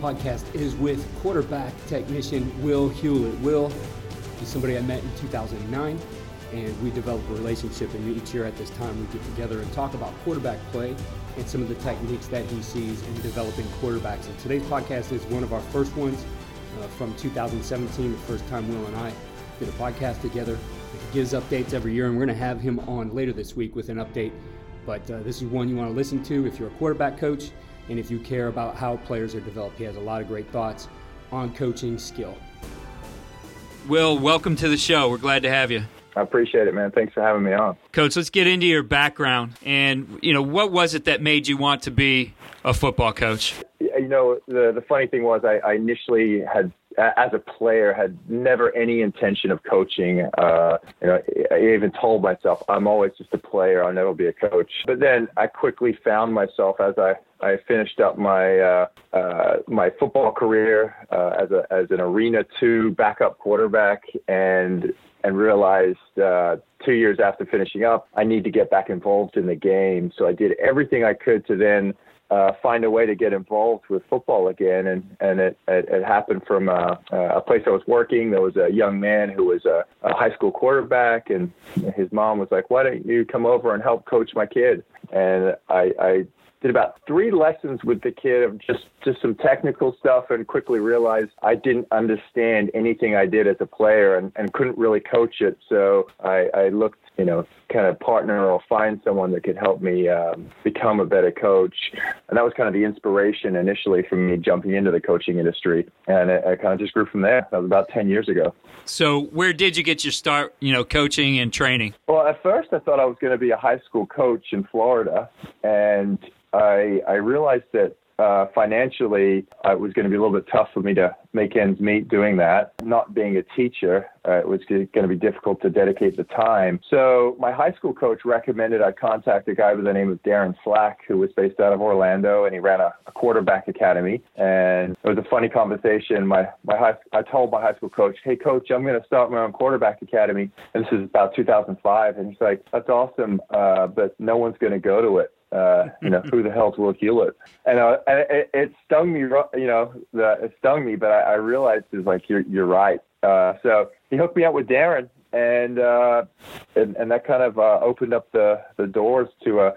Podcast is with quarterback technician Will Hewlett. Will is somebody I met in 2009, and we developed a relationship. And each year at this time, we get together and talk about quarterback play and some of the techniques that he sees in developing quarterbacks. And today's podcast is one of our first ones uh, from 2017, the first time Will and I did a podcast together. He gives updates every year, and we're going to have him on later this week with an update. But uh, this is one you want to listen to if you're a quarterback coach and if you care about how players are developed. He has a lot of great thoughts on coaching skill. Will, welcome to the show. We're glad to have you. I appreciate it, man. Thanks for having me on. Coach, let's get into your background and you know what was it that made you want to be a football coach? You know, the the funny thing was I, I initially had as a player had never any intention of coaching. Uh, you know, I even told myself I'm always just a player. I'll never be a coach. But then I quickly found myself as I I finished up my uh, uh, my football career uh, as a as an Arena Two backup quarterback, and and realized uh, two years after finishing up, I need to get back involved in the game. So I did everything I could to then uh, find a way to get involved with football again. And, and it, it, it happened from uh, a place I was working. There was a young man who was a, a high school quarterback, and his mom was like, Why don't you come over and help coach my kid? And I, I did about three lessons with the kid of just just some technical stuff and quickly realized I didn't understand anything I did as a player and, and couldn't really coach it. So I, I looked, you know, kind of partner or find someone that could help me um, become a better coach. And that was kind of the inspiration initially for me jumping into the coaching industry. And it, kind of just grew from there. That was about 10 years ago. So where did you get your start, you know, coaching and training? Well, at first I thought I was going to be a high school coach in Florida. And I I realized that uh, financially uh, it was going to be a little bit tough for me to make ends meet doing that. Not being a teacher, uh, it was going to be difficult to dedicate the time. So my high school coach recommended I contact a guy by the name of Darin Slack, who was based out of Orlando, and he ran a, a quarterback academy. And it was a funny conversation. My my high, I told my high school coach, "Hey, coach, I'm going to start my own quarterback academy." And this is about 2005, and he's like, "That's awesome, uh, but no one's going to go to it." Uh, you know, who the hell's Will Hewlett? And, uh, and it, it stung me, you know, the, it stung me, but I, I realized is like, you're, you're right. Uh, so he hooked me up with Darin and, uh, and, and that kind of, uh, opened up the, the doors to a,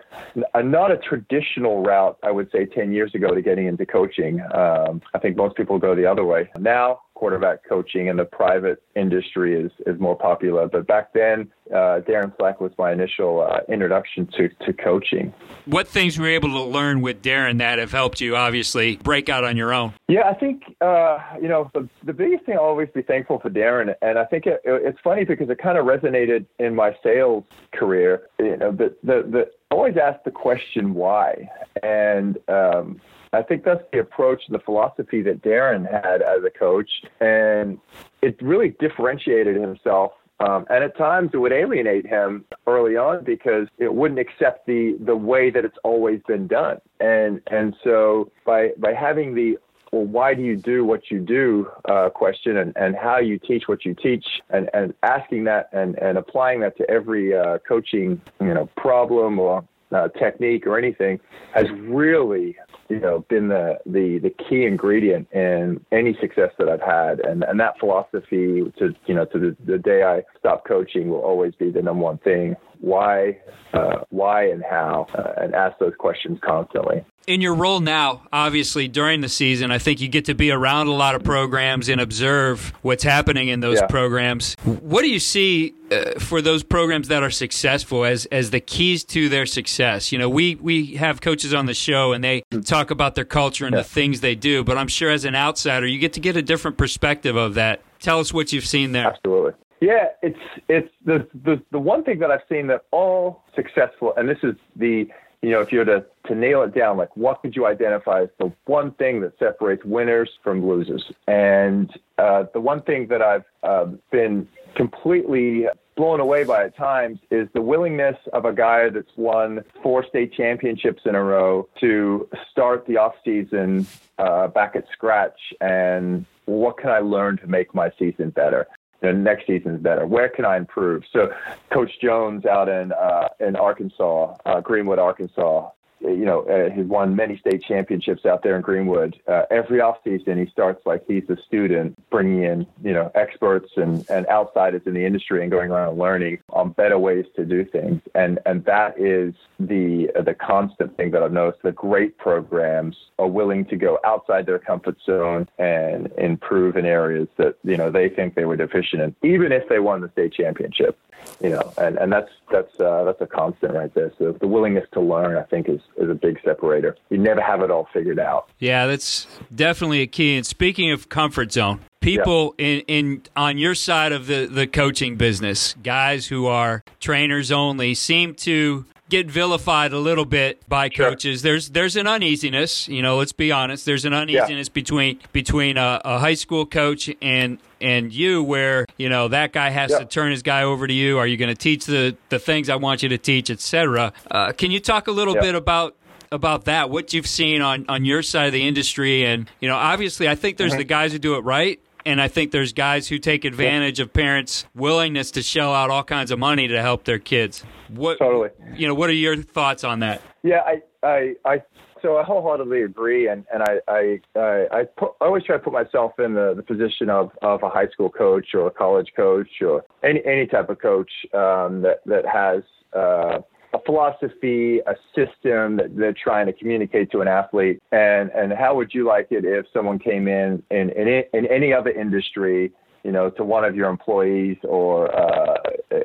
a, not a traditional route, I would say 10 years ago to getting into coaching. Um, I think most people go the other way. Now, quarterback coaching in the private industry is, is more popular. But back then, uh, Darin Slack was my initial uh, introduction to, to coaching. What things were you able to learn with Darin that have helped you obviously break out on your own? Yeah, I think, uh, you know, the, the biggest thing I'll always be thankful for Darren. And I think it, it, it's funny because it kind of resonated in my sales career. You know, the, the, the, always ask the question why. And, um, I think that's the approach the philosophy that Darin had as a coach, and it really differentiated himself. Um, and at times it would alienate him early on because it wouldn't accept the the way that it's always been done. And and so by by having the well, why do you do what you do uh, question and, and how you teach what you teach and, and asking that and, and applying that to every uh, coaching you know problem or uh, technique or anything has really you know been the, the the key ingredient in any success that I've had. And and that philosophy to you know to the, the day I stop coaching will always be the number one thing why, uh, why, and how, uh, and ask those questions constantly in your role now, obviously during the season, I think you get to be around a lot of programs and observe what's happening in those yeah. programs. What do you see uh, for those programs that are successful as as the keys to their success? You know, we we have coaches on the show and they talk about their culture and yeah. the things they do, but I'm sure as an outsider, you get to get a different perspective of that. Tell us what you've seen there. Absolutely. Yeah, it's it's the the the one thing that I've seen that all successful, and this is the you know, if you were to, to nail it down, like what could you identify as the one thing that separates winners from losers? And uh, the one thing that I've uh, been completely blown away by at times is the willingness of a guy that's won four state championships in a row to start the off season uh, back at scratch and what can I learn to make my season better? You next season's better. Where can I improve? So, Coach Jones out in uh, in Arkansas, uh, Greenwood, Arkansas, you know, uh, he's won many state championships out there in Greenwood. Uh, every offseason, he starts like he's a student, bringing in, you know, experts and, and outsiders in the industry and going around and learning on better ways to do things. And and that is the the constant thing that I've noticed. The great programs are willing to go outside their comfort zone and improve in areas that you know they think they were deficient in, even if they won the state championship you know, and, and that's that's uh, that's a constant right there. So the willingness to learn, I think, is is a big separator. You never have it all figured out. Yeah, that's definitely a key. And speaking of comfort zone, people yeah. in, in on your side of the, the coaching business, guys who are trainers only, seem to get vilified a little bit by sure. coaches. There's there's an uneasiness, you know. Let's be honest. There's an uneasiness yeah. between between a, a, high school coach and and you, where you know that guy has yeah. to turn his guy over to you. Are you going to teach the the things I want you to teach, etc. Uh, can you talk a little yeah. bit about about that? What you've seen on on your side of the industry, and you know, obviously, I think there's mm-hmm. the guys who do it right, and I think there's guys who take advantage of parents' willingness to shell out all kinds of money to help their kids. What totally? You know, what are your thoughts on that? Yeah, I, I, I so I wholeheartedly agree, and and I I I, I, put, I always try to put myself in the, the position of, of a high school coach or a college coach or any any type of coach um, that that has. Uh, a philosophy, a system that they're trying to communicate to an athlete, and and how would you like it if someone came in in in, in any other industry, you know, to one of your employees or uh,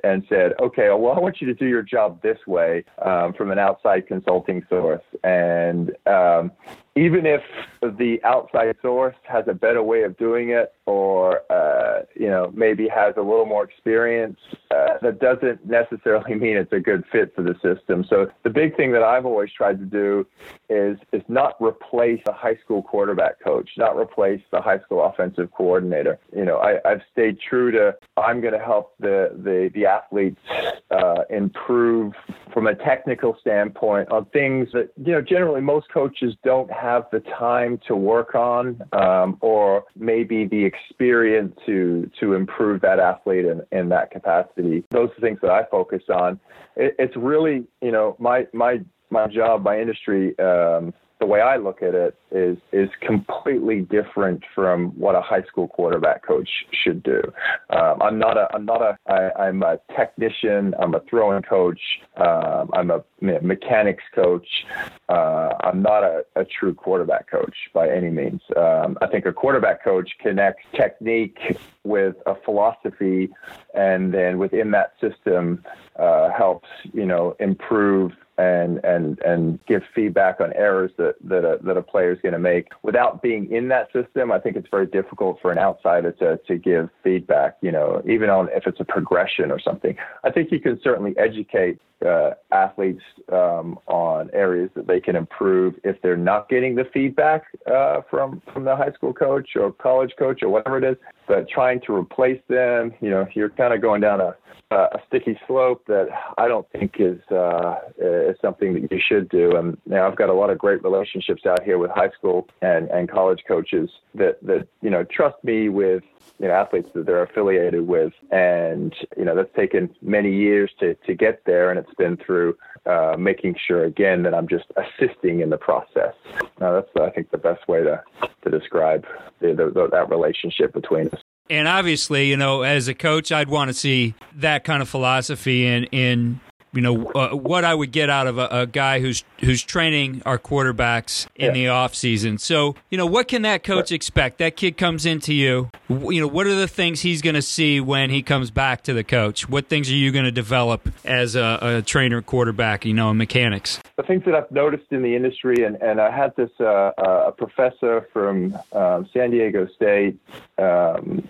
and said, okay, well, I want you to do your job this way um, from an outside consulting source, and um, even if the outside source has a better way of doing it or uh, you know maybe has a little more experience uh, that doesn't necessarily mean it's a good fit for the system. So the big thing that i've always tried to do is is not replace a high school quarterback coach not replace the high school offensive coordinator. You know I, i've stayed true to i'm going to help the the, the athletes uh, improve from a technical standpoint on things that you know generally most coaches don't have the time to work on, um, or maybe the experience to to improve that athlete in, in that capacity. Those are things that I focus on. It, it's really, you know, my my my job, my industry. Um, the way I look at it is is completely different from what a high school quarterback coach should do. Um, I'm not a I'm not a I, I'm a technician. I'm a throwing coach. Um, I'm a mechanics coach. Uh, I'm not a, a, true quarterback coach by any means. Um, I think a quarterback coach connects technique with a philosophy, and then within that system uh, helps you know improve and and and give feedback on errors that that a, that a player is going to make without being in that system. I think it's very difficult for an outsider to to give feedback. You know, even on if it's a progression or something. I think you can certainly educate uh, athletes um, on areas that they can improve if they're not getting the feedback uh, from from the high school coach or college coach or whatever it is. But trying to replace them, you know, you're kind of going down a a sticky slope that I don't think is uh, is something that you should do. And now I've got a lot of great relationships out here with high school and, and college coaches that that you know trust me with you know, athletes that they're affiliated with. And, you know, that's taken many years to, to get there. And it's been through uh, making sure, again, that I'm just assisting in the process. Now, that's, I think, the best way to, to describe the, the, that relationship between us. And obviously, you know, as a coach, I'd want to see that kind of philosophy in, in you know uh, what I would get out of a, a, guy who's who's training our quarterbacks in yeah. the off season. So you know what can that coach expect? That kid comes into you. You know what are the things he's going to see when he comes back to the coach? What things are you going to develop as a, a, trainer quarterback? You know, in mechanics. The things that I've noticed in the industry, and, and I had this uh, uh, a professor from um, San Diego State. Um,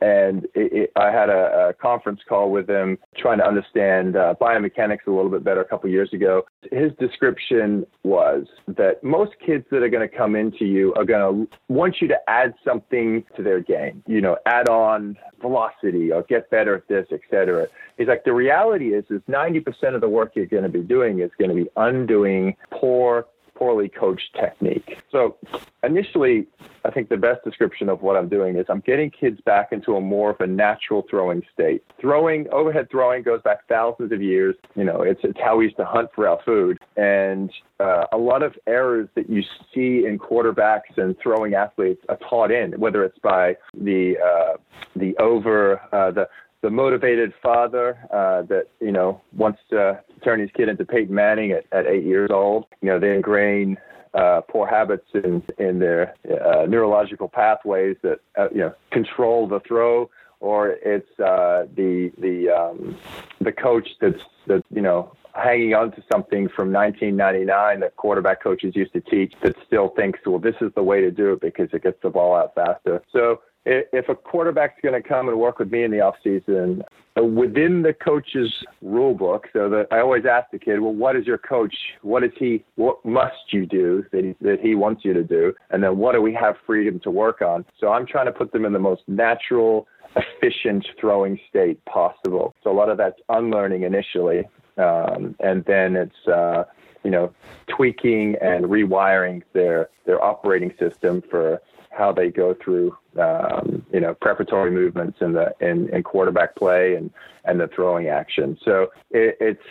and it, it, I had a, a, conference call with him trying to understand uh, biomechanics a little bit better a couple years ago. His description was that most kids that are going to come into you are going to want you to add something to their game, you know, add on velocity or get better at this, etc. He's like, the reality is, is 90% of the work you're going to be doing is going to be undoing poor poorly coached technique. So initially, I think the best description of what I'm doing is I'm getting kids back into a more of a natural throwing state. Throwing, overhead throwing goes back thousands of years. You know, it's, it's how we used to hunt for our food. And uh, a lot of errors that you see in quarterbacks and throwing athletes are taught in, whether it's by the, uh, the over, uh, the, the motivated father uh, that you know wants to turn his kid into Peyton Manning at, at eight years old. You know, they ingrain uh, poor habits in in their uh, neurological pathways that uh, you know control the throw, or it's uh, the the um, the coach that's that you know hanging on to something from 1999 that quarterback coaches used to teach that still thinks, well, this is the way to do it because it gets the ball out faster. So if a quarterback's going to come and work with me in the off season uh, within the coach's rule book, so that I always ask the kid, well, what is your coach? What is he? What must you do that he, that he wants you to do? And then what do we have freedom to work on? So I'm trying to put them in the most natural, efficient throwing state possible. So a lot of that's unlearning initially, um, and then it's uh, you know tweaking and rewiring their their operating system for how they go through um, you know preparatory movements in the in, in quarterback play and and the throwing action. So it, it's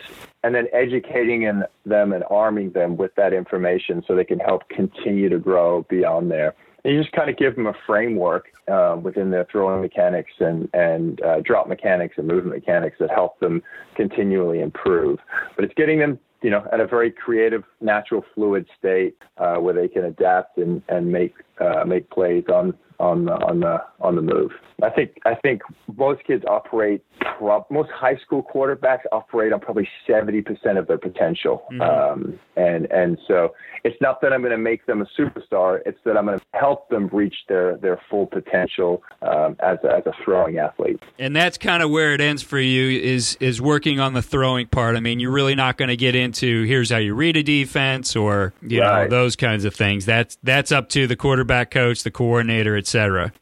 and then educating in them and arming them with that information so they can help continue to grow beyond there. And you just kind of give them a framework uh, within their throwing mechanics and and uh, drop mechanics and movement mechanics that help them continually improve. But it's getting them you know, at a very creative, natural, fluid state uh, where they can adapt and, and make uh, make plays on on the on the on the move. I think I think most kids operate. Most high school quarterbacks operate on probably seventy percent of their potential, mm-hmm. um, and and so it's not that I'm going to make them a superstar. It's that I'm going to help them reach their their full potential um, as a, as a throwing athlete. And that's kind of where it ends for you is is working on the throwing part. I mean, you're really not going to get into here's how you read a defense or you right. know those kinds of things. That's that's up to the quarterback coach, the coordinator,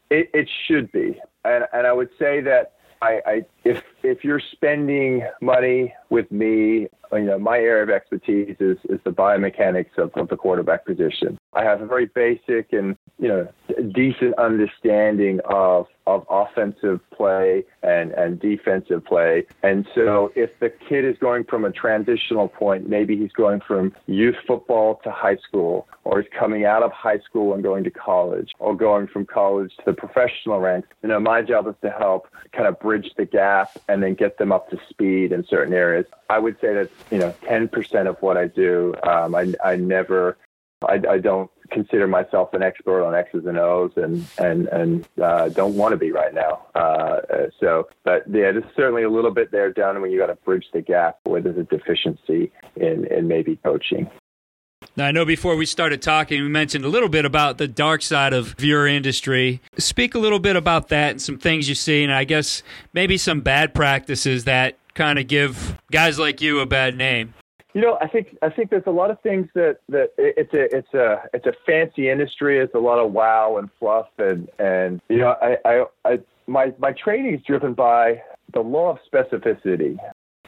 It, it should be, and and I would say that I, I if if you're spending money with me, you know my area of expertise is is the biomechanics of, of the quarterback position. I have a very basic and you know decent understanding of of offensive play and and defensive play. And so if the kid is going from a transitional point, maybe he's going from youth football to high school, or he's coming out of high school and going to college, or going from college to the professional ranks. You know, my job is to help kind of bridge the gap and then get them up to speed in certain areas. I would say that's you know 10% of what I do. Um, I I never I, I don't consider myself an expert on X's and O's, and and and uh, don't want to be right now. Uh, so, but yeah, there's certainly a little bit there done when you got to bridge the gap where there's a deficiency in in maybe coaching. Now, I know before we started talking, we mentioned a little bit about the dark side of your industry. Speak a little bit about that and some things you see, and I guess maybe some bad practices that kind of give guys like you a bad name. You know, I think I think there's a lot of things that that it's a it's a it's a fancy industry. It's a lot of wow and fluff, and and you know, I I, I my my training is driven by the law of specificity.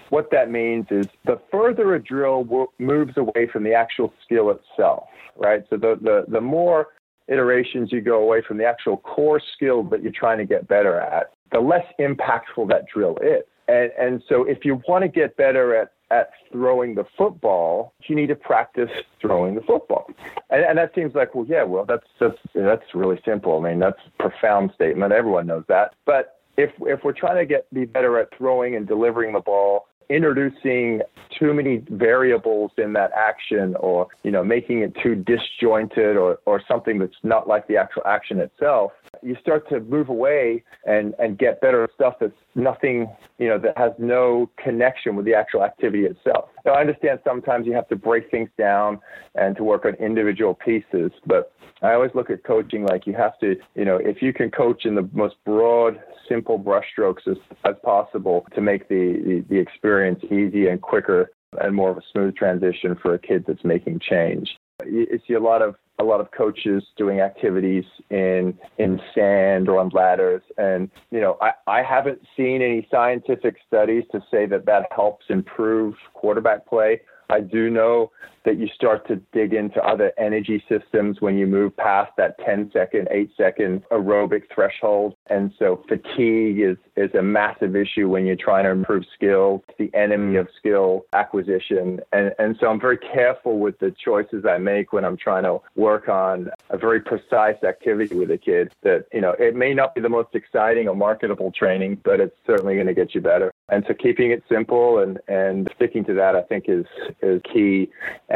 What that means is the further a drill moves away from the actual skill itself, right? So the the the more iterations you go away from the actual core skill that you're trying to get better at, the less impactful that drill is. And and so if you want to get better at at throwing the football, you need to practice throwing the football. And, and that seems like, well, yeah, well, that's, that's, that's really simple. I mean, that's a profound statement. Everyone knows that. But if, if we're trying to get, be better at throwing and delivering the ball introducing too many variables in that action or you know making it too disjointed or, or something that's not like the actual action itself you start to move away and and get better stuff that's nothing you know that has no connection with the actual activity itself now i understand sometimes you have to break things down and to work on individual pieces but i always look at coaching like you have to you know if you can coach in the most broad simple brushstrokes as, as possible to make the, the, the experience easy and quicker and more of a smooth transition for a kid that's making change. You see a lot of a lot of coaches doing activities in in sand or on ladders. And you know I, I haven't seen any scientific studies to say that that helps improve quarterback play. I do know that you start to dig into other energy systems when you move past that 10 second, 8 second aerobic threshold. And so fatigue is, is a massive issue when you're trying to improve skill, the enemy of skill acquisition. And, and so I'm very careful with the choices I make when I'm trying to work on a very precise activity with a kid that, you know, it may not be the most exciting or marketable training, but it's certainly going to get you better. And so keeping it simple and, and sticking to that, I think is, is key.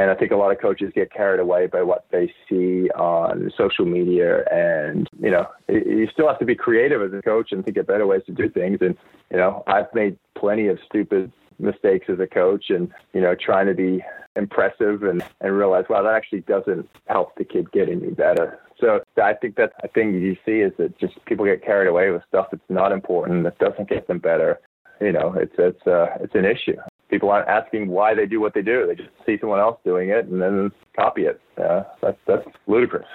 I think a lot of coaches get carried away by what they see on social media. And, you know, you still have to be creative as a coach and think of better ways to do things. And, you know, I've made plenty of stupid mistakes as a coach and, you know, trying to be impressive and, and realize, wow, that actually doesn't help the kid get any better. So I think that's a thing you see is that just people get carried away with stuff that's not important, that doesn't get them better. You know, it's it's uh, it's an issue people aren't asking why they do what they do. They just see someone else doing it and then copy it. Uh, that's that's ludicrous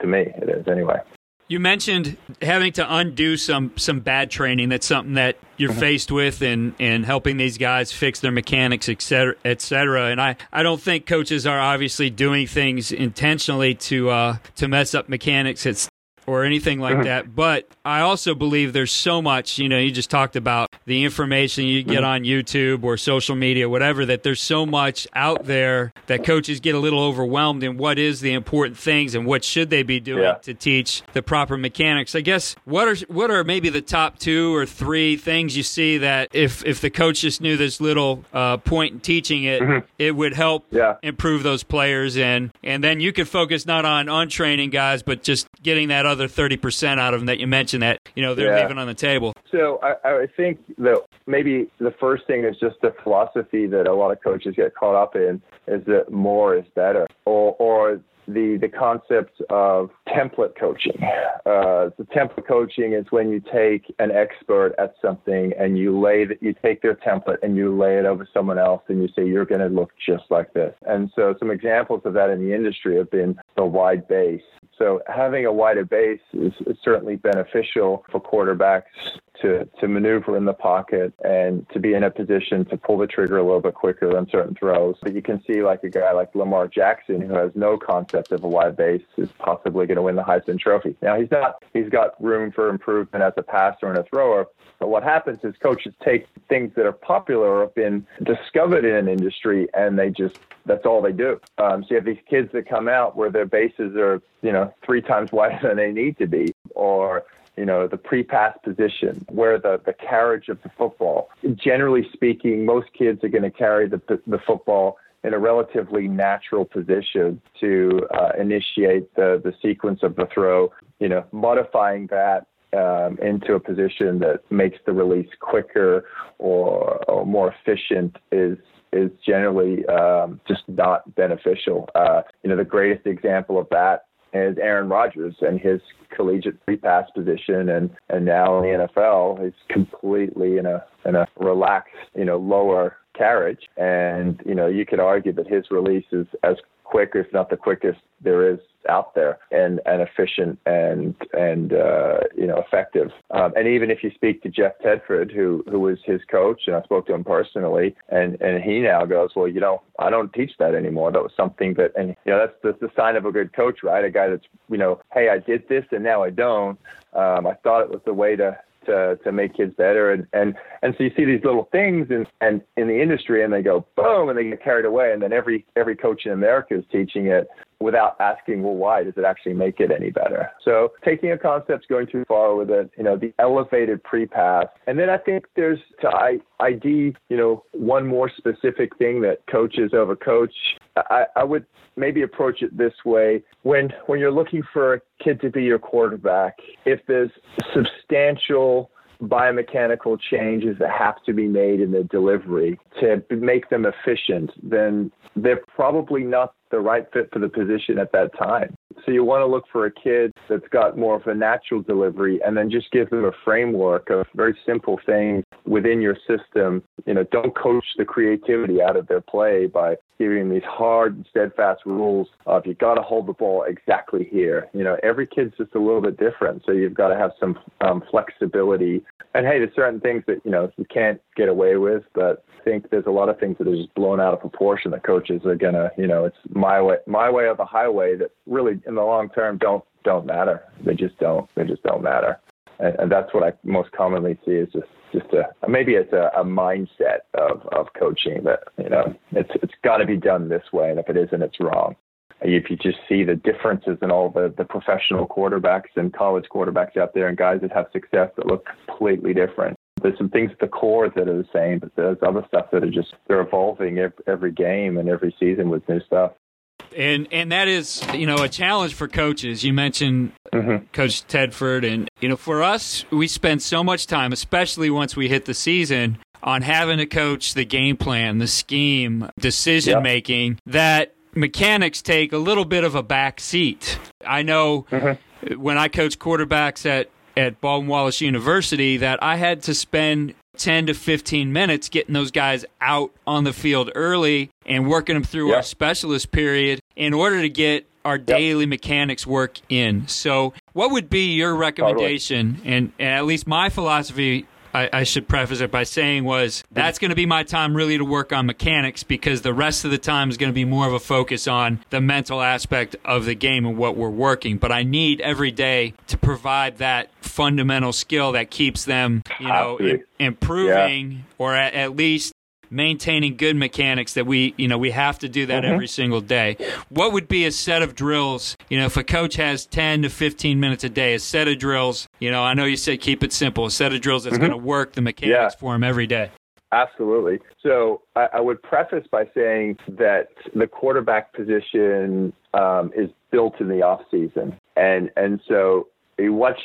to me. It is anyway. You mentioned having to undo some some bad training. That's something that you're mm-hmm. faced with in, in helping these guys fix their mechanics, et cetera, et cetera. And I, I don't think coaches are obviously doing things intentionally to uh, to mess up mechanics. Or anything like mm-hmm. that. But I also believe there's so much, you know, you just talked about the information you get mm-hmm. on YouTube or social media, whatever, that there's so much out there that coaches get a little overwhelmed in what is the important things and what should they be doing yeah. to teach the proper mechanics. I guess what are what are maybe the top two or three things you see that if if the coach just knew this little uh, point in teaching it, mm-hmm. it would help yeah. improve those players and and then you could focus not on on training guys, but just getting that other 30% out of them that you mentioned that, you know, they're yeah. leaving on the table? So I, I think that maybe the first thing is just the philosophy that a lot of coaches get caught up in is that more is better or, or the the concept of template coaching. Uh, the template coaching is when you take an expert at something and you lay that you take their template and you lay it over someone else and you say you're going to look just like this. And so some examples of that in the industry have been the wide base. So having a wider base is, is certainly beneficial for quarterbacks to, to maneuver in the pocket and to be in a position to pull the trigger a little bit quicker on certain throws. But you can see like a guy like Lamar Jackson who has no concept of a wide base is possibly going to win the Heisman Trophy. Now he's not he's got room for improvement as a passer and a thrower. But what happens is coaches take things that are popular or have been discovered in an industry and they just that's all they do. Um, so you have these kids that come out where their bases are, you know, three times wider than they need to be, or you know, the pre-pass position, where the, the carriage of the football. Generally speaking, most kids are going to carry the, the football in a relatively natural position to uh, initiate the, the sequence of the throw, you know, modifying that um, into a position that makes the release quicker or, or more efficient is is generally um, just not beneficial. Uh, you know, the greatest example of that is Aaron Rodgers and his collegiate pre-pass position and, and now in the NFL is completely in a in a relaxed, you know, lower carriage. And, you know, you could argue that his release is as quick, if not the quickest there is out there and, and efficient and and uh, you know effective. Um, and even if you speak to Jeff Tedford, who who was his coach, and I spoke to him personally, and and he now goes, well, you know, I don't teach that anymore. That was something that, and you know, that's that's the sign of a good coach, right? A guy that's you know, hey, I did this and now I don't. Um, I thought it was the way to to to make kids better. And and and so you see these little things and and in the industry and they go boom and they get carried away. And then every every coach in America is teaching it without asking, well, why does it actually make it any better? So taking a concept, going too far with it, you know, the elevated pre-pass. And then I think there's to ID, you know, one more specific thing that coaches over coach. I, I would maybe approach it this way. When, when you're looking for a kid to be your quarterback, if there's substantial biomechanical changes that have to be made in the delivery to make them efficient, then they're probably not the right fit for the position at that time. So you want to look for a kid that's got more of a natural delivery and then just give them a framework of very simple things within your system. You know, don't coach the creativity out of their play by giving these hard and steadfast rules of you got to hold the ball exactly here. You know, every kid's just a little bit different. So you've got to have some um, flexibility. And hey, there's certain things that, you know, you can't get away with, but I think there's a lot of things that are just blown out of proportion that coaches are going to, you know, it's my way, my way or the highway that really in the long term don't don't matter. They just don't. They just don't matter. And, and that's what I most commonly see is just just a maybe it's a, a mindset of of coaching that you know it's it's got to be done this way, and if it isn't, it's wrong. If you just see the differences in all the the professional quarterbacks and college quarterbacks out there, and guys that have success that look completely different. There's some things at the core that are the same, but there's other stuff that are just they're evolving every, every game and every season with new stuff and and that is you know a challenge for coaches. You mentioned mm-hmm. Coach Tedford, and you know for us, we spend so much time, especially once we hit the season, on having to coach the game plan, the scheme, decision yep. making that mechanics take a little bit of a back seat. I know mm-hmm. when I coach quarterbacks at at Baldwin Wallace University that I had to spend 10 to 15 minutes getting those guys out on the field early and working them through yep. our specialist period in order to get our yep. daily mechanics work in. So, what would be your recommendation? Totally. And, and at least my philosophy I, I, should preface it by saying was that's going to be my time really to work on mechanics because the rest of the time is going to be more of a focus on the mental aspect of the game and what we're working. But I need every day to provide that fundamental skill that keeps them, you know, improving yeah. or at, at least maintaining good mechanics that we you know we have to do that mm-hmm. every single day what would be a set of drills you know if a coach has 10 to 15 minutes a day a set of drills you know i know you said keep it simple a set of drills that's mm-hmm. going to work the mechanics yeah. for him every day Absolutely. So I, I, would preface by saying that the quarterback position um, is built in the off season, and and so what's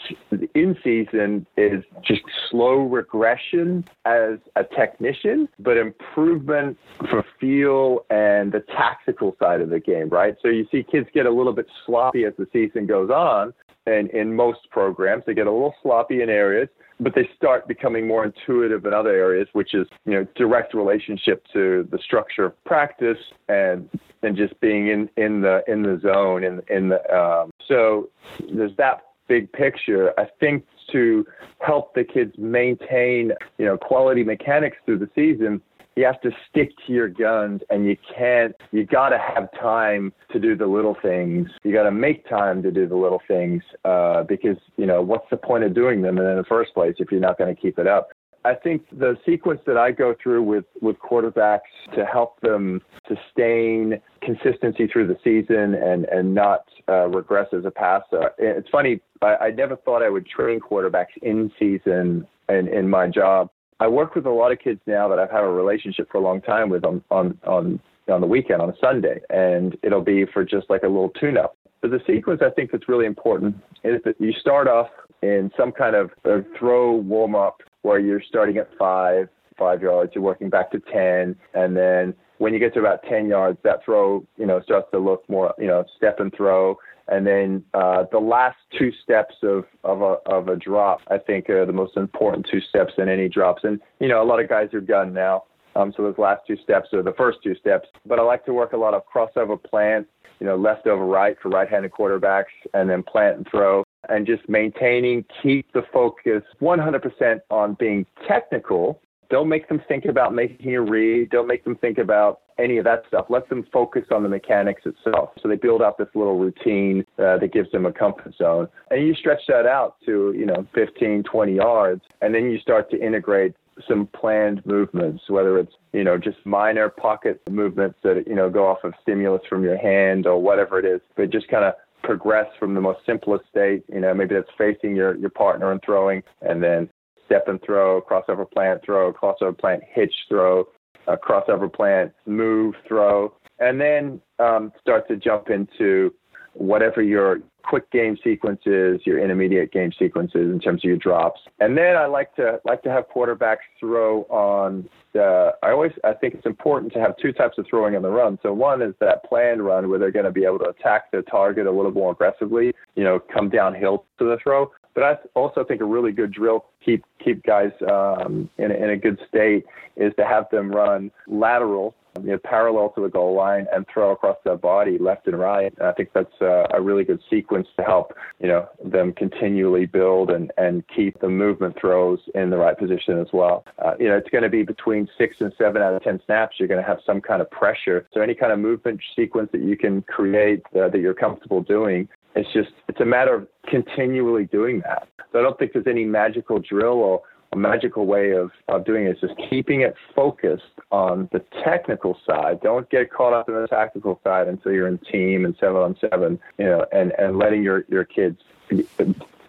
in season is just slow regression as a technician, but improvement for feel and the tactical side of the game, right? So you see kids get a little bit sloppy as the season goes on. And in most programs, they get a little sloppy in areas, but they start becoming more intuitive in other areas, which is, you know, direct relationship to the structure of practice and and just being in, in the in the zone in in the um, so there's that big picture, I think to help the kids maintain, you know, quality mechanics through the season, you have to stick to your guns and you can't you got to have time to do the little things. You got to make time to do the little things uh, because you know what's the point of doing them in the first place if you're not going to keep it up I think the sequence that I go through with, with quarterbacks to help them sustain consistency through the season and, and not uh, regress as a passer. It's funny, I, I never thought I would train quarterbacks in season and in my job. I work with a lot of kids now that I've had a relationship for a long time with on, on, on, on the weekend, on a Sunday, and it'll be for just like a little tune up. But the sequence I think that's really important is that you start off in some kind of throw warm up where you're starting at five, five yards, you're working back to 10, and then when you get to about 10 yards, that throw, you know, starts to look more, you know, step and throw. And then uh, the last two steps of, of, a, of a drop, I think, are the most important two steps in any drops. And, you know, a lot of guys are done now. Um, so those last two steps are the first two steps. But I like to work a lot of crossover plant, you know, left over right for right-handed quarterbacks, and then plant and throw and just maintaining, keep the focus 100% on being technical. Don't make them think about making a read. Don't make them think about any of that stuff. Let them focus on the mechanics itself. So they build up this little routine uh, that gives them a comfort zone. And you stretch that out to, you know, 15, 20 yards. And then you start to integrate some planned movements, whether it's you know just minor pocket movements that you know go off of stimulus from your hand or whatever it is, but just kind of progress from the most simplest state. You know, maybe that's facing your your partner and throwing, and then step and throw, crossover plant throw, crossover plant hitch throw, a crossover plant move throw, and then um, start to jump into whatever your quick game sequence is, your intermediate game sequences in terms of your drops. And then I like to like to have quarterbacks throw on the I always I think it's important to have two types of throwing on the run. So one is that planned run where they're going to be able to attack the target a little more aggressively, you know, come downhill to the throw. But I also think a really good drill keep keep guys um, in, a, in a good state is to have them run lateral you know, parallel to the goal line and throw across their body left and right. And I think that's a, a really good sequence to help, you know, them continually build and, and keep the movement throws in the right position as well. Uh, you know, it's going to be between six and seven out of 10 snaps. You're going to have some kind of pressure. So any kind of movement sequence that you can create uh, that you're comfortable doing, it's just, it's a matter of continually doing that. So I don't think there's any magical drill or a magical way of, of doing it is just keeping it focused on the technical side. Don't get caught up in the tactical side until you're in team and seven on seven, you know, and, and letting your, your kids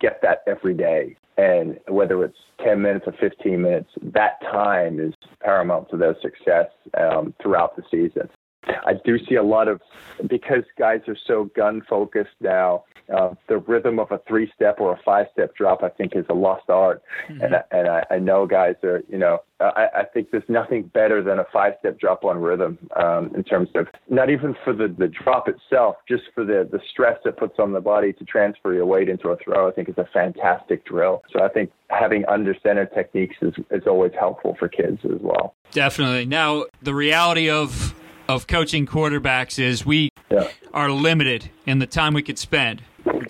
get that every day. And whether it's 10 minutes or 15 minutes, that time is paramount to their success um, throughout the season. I do see a lot of because guys are so gun focused now. Uh, the rhythm of a three step or a five step drop, I think, is a lost art. Mm-hmm. And and I, I know guys are, you know, I, I think there's nothing better than a five step drop on rhythm um, in terms of not even for the the drop itself, just for the the stress it puts on the body to transfer your weight into a throw. I think is a fantastic drill. So I think having under center techniques is is always helpful for kids as well. Definitely. Now the reality of of coaching quarterbacks is we yeah. are limited in the time we could spend.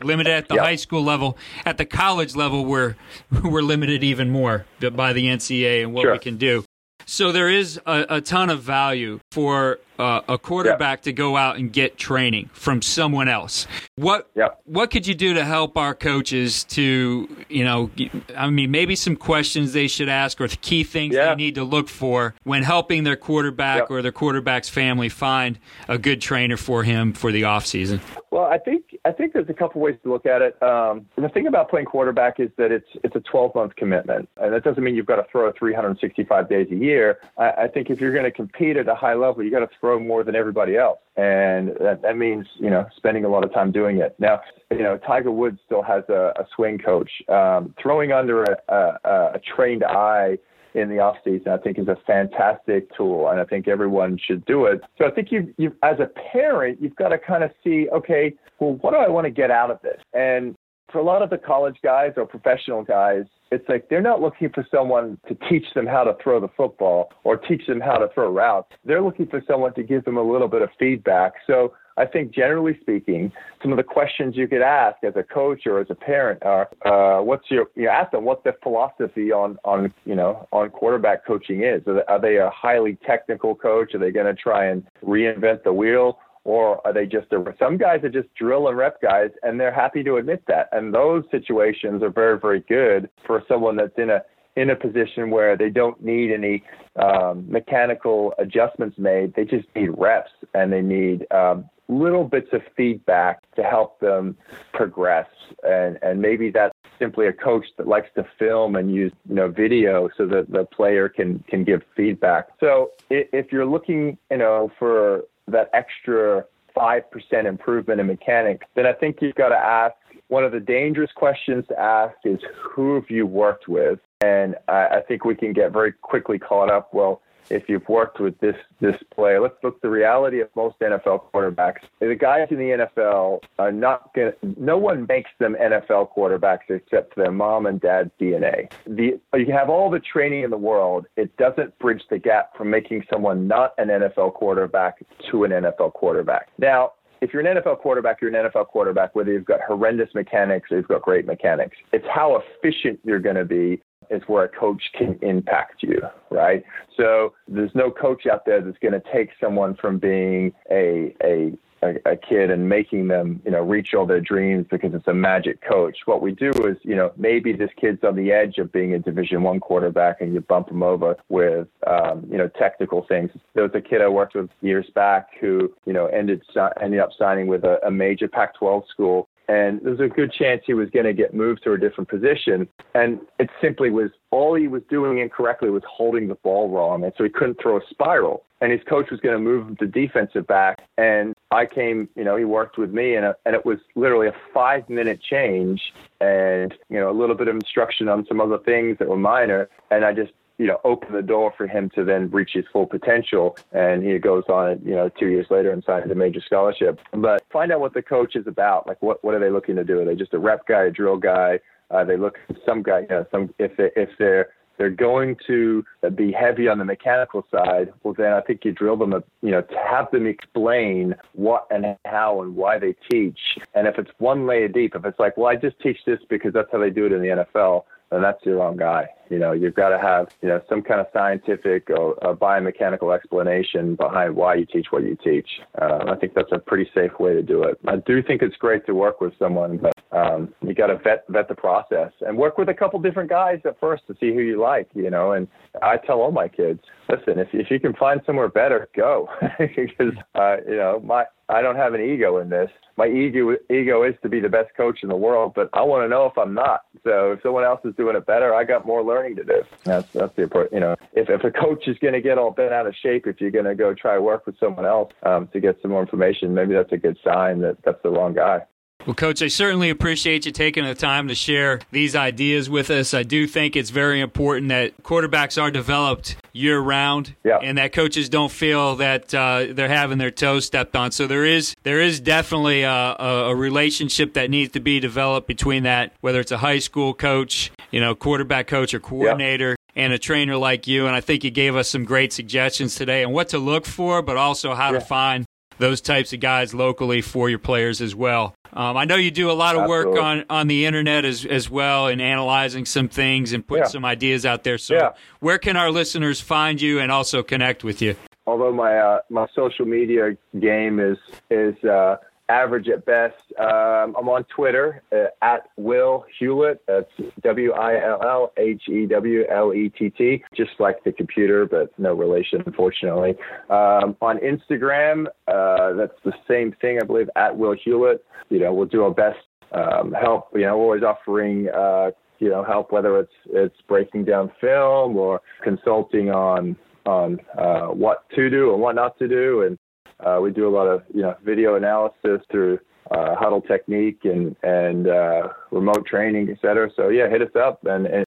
limited at the yeah. high school level. At the college level, we're we're limited even more by the NCAA and what sure. we can do. So there is a, a ton of value for uh, a quarterback to go out and get training from someone else. What what could you do to help our coaches to you know? I mean, maybe some questions they should ask or the key things they need to look for when helping their quarterback or their quarterback's family find a good trainer for him for the off season. Well, I think I think there's a couple ways to look at it. Um, the thing about playing quarterback is that it's it's a 12 month commitment, and that doesn't mean you've got to throw 365 days a year. I, I think if you're going to compete at a high level, you got to throw more than everybody else, and that, that means you know spending a lot of time doing it. Now, you know Tiger Woods still has a, a swing coach. Um, throwing under a, a, a trained eye in the off season, I think is a fantastic tool, and I think everyone should do it. So I think you, you, as a parent, you've got to kind of see, okay, well, what do I want to get out of this? And for a lot of the college guys or professional guys, it's like they're not looking for someone to teach them how to throw the football or teach them how to throw routes. They're looking for someone to give them a little bit of feedback. So I think generally speaking, some of the questions you could ask as a coach or as a parent are, uh, what's your, you ask them what the philosophy on, on, you know, on quarterback coaching is. Are they a highly technical coach? Are they going to try and reinvent the wheel? Or are they just a, some guys are just drill and rep guys and they're happy to admit that. And those situations are very, very good for someone that's in a, in a position where they don't need any um, mechanical adjustments made. They just need reps and they need um, little bits of feedback to help them progress. And, and maybe that's simply a coach that likes to film and use you know video so that the player can can give feedback. So if you're looking you know for that extra five percent improvement in mechanics, then I think you've got to ask one of the dangerous questions to ask is who have you worked with? And I, I think we can get very quickly caught up. Well, if you've worked with this this player. Let's look the reality of most NFL quarterbacks. The guys in the NFL are not going no one makes them NFL quarterbacks except their mom and dad's DNA. The you have all the training in the world, it doesn't bridge the gap from making someone not an NFL quarterback to an NFL quarterback. Now, if you're an NFL quarterback, you're an NFL quarterback, whether you've got horrendous mechanics or you've got great mechanics. It's how efficient you're going to be is where a coach can impact you, right? So there's no coach out there that's going to take someone from being a, a a, kid and making them, you know, reach all their dreams because it's a magic coach. What we do is, you know, maybe this kid's on the edge of being a Division One quarterback, and you bump him over with, um, you know, technical things. There was a kid I worked with years back who, you know, ended ended up signing with a, a major Pac-12 school and there's a good chance he was going to get moved to a different position. And it simply was all he was doing incorrectly was holding the ball wrong, and so he couldn't throw a spiral. And his coach was going to move him to defensive back, and I came, you know, he worked with me, and, a, and it was literally a five minute change, and you know, a little bit of instruction on some other things that were minor, and I just you know, open the door for him to then reach his full potential. And he goes on, you know, two years later and signs a major scholarship. But find out what the coach is about. Like, what what are they looking to do? Are they just a rep guy, a drill guy? Uh, they look some guy, you know, some if they if they're they're going to be heavy on the mechanical side, well, then I think you drill them, you know, to have them explain what and how and why they teach. And if it's one layer deep, if it's like, well, I just teach this because that's how they do it in the NFL, then that's the wrong guy. You know, you've got to have, you know, some kind of scientific or, biomechanical explanation behind why you teach what you teach. Uh, I think that's a pretty safe way to do it. I do think it's great to work with someone, but um, you got to vet vet the process and work with a couple different guys at first to see who you like. You know, and I tell all my kids, listen, if if you can find somewhere better, go, because uh, you know my I don't have an ego in this. My ego ego is to be the best coach in the world, but I want to know if I'm not. So if someone else is doing it better, I got more learning to do. That's that's the important. You know, if if a coach is going to get all bent out of shape, if you're going to go try work with someone else um, to get some more information, maybe that's a good sign that that's the wrong guy. Well, Coach, I certainly appreciate you taking the time to share these ideas with us. I do think it's very important that quarterbacks are developed year round, yeah. and that coaches don't feel that uh, they're having their toes stepped on. So there is there is definitely a, a, relationship that needs to be developed between that, whether it's a high school coach, you know, quarterback coach or coordinator. Yeah and a trainer like you. And I think you gave us some great suggestions today on what to look for, but also how yeah. to find those types of guys locally for your players as well. Um, I know you do a lot of Absolutely. work on, on the internet as, as well and analyzing some things and putting yeah. some ideas out there. So, yeah. where can our listeners find you and also connect with you? Although my uh, my social media game is is uh, average at best. Um, I'm on Twitter uh, at Will Hewlett. That's W I L L H E W L E T T, just like the computer, but no relation, unfortunately. Um, on Instagram, uh, that's the same thing, I believe, at Will Hewlett. You know, we'll do our best um, help. You know, always offering. Uh, you know, help whether it's it's breaking down film or consulting on on uh, what to do and what not to do, and uh, we do a lot of you know video analysis through uh, Hudl technique and and uh, remote training, et cetera. So yeah, hit us up and, and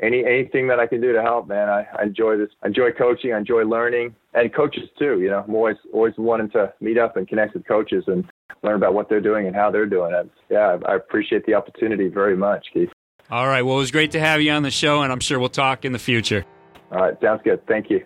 any anything that I can do to help, man. I, I enjoy this. I enjoy coaching. I enjoy learning, and coaches too. You know, I'm always always wanting to meet up and connect with coaches and learn about what they're doing and how they're doing it. Yeah, I appreciate the opportunity very much, Keith. All right. Well, it was great to have you on the show, and I'm sure we'll talk in the future. All right. Sounds good. Thank you.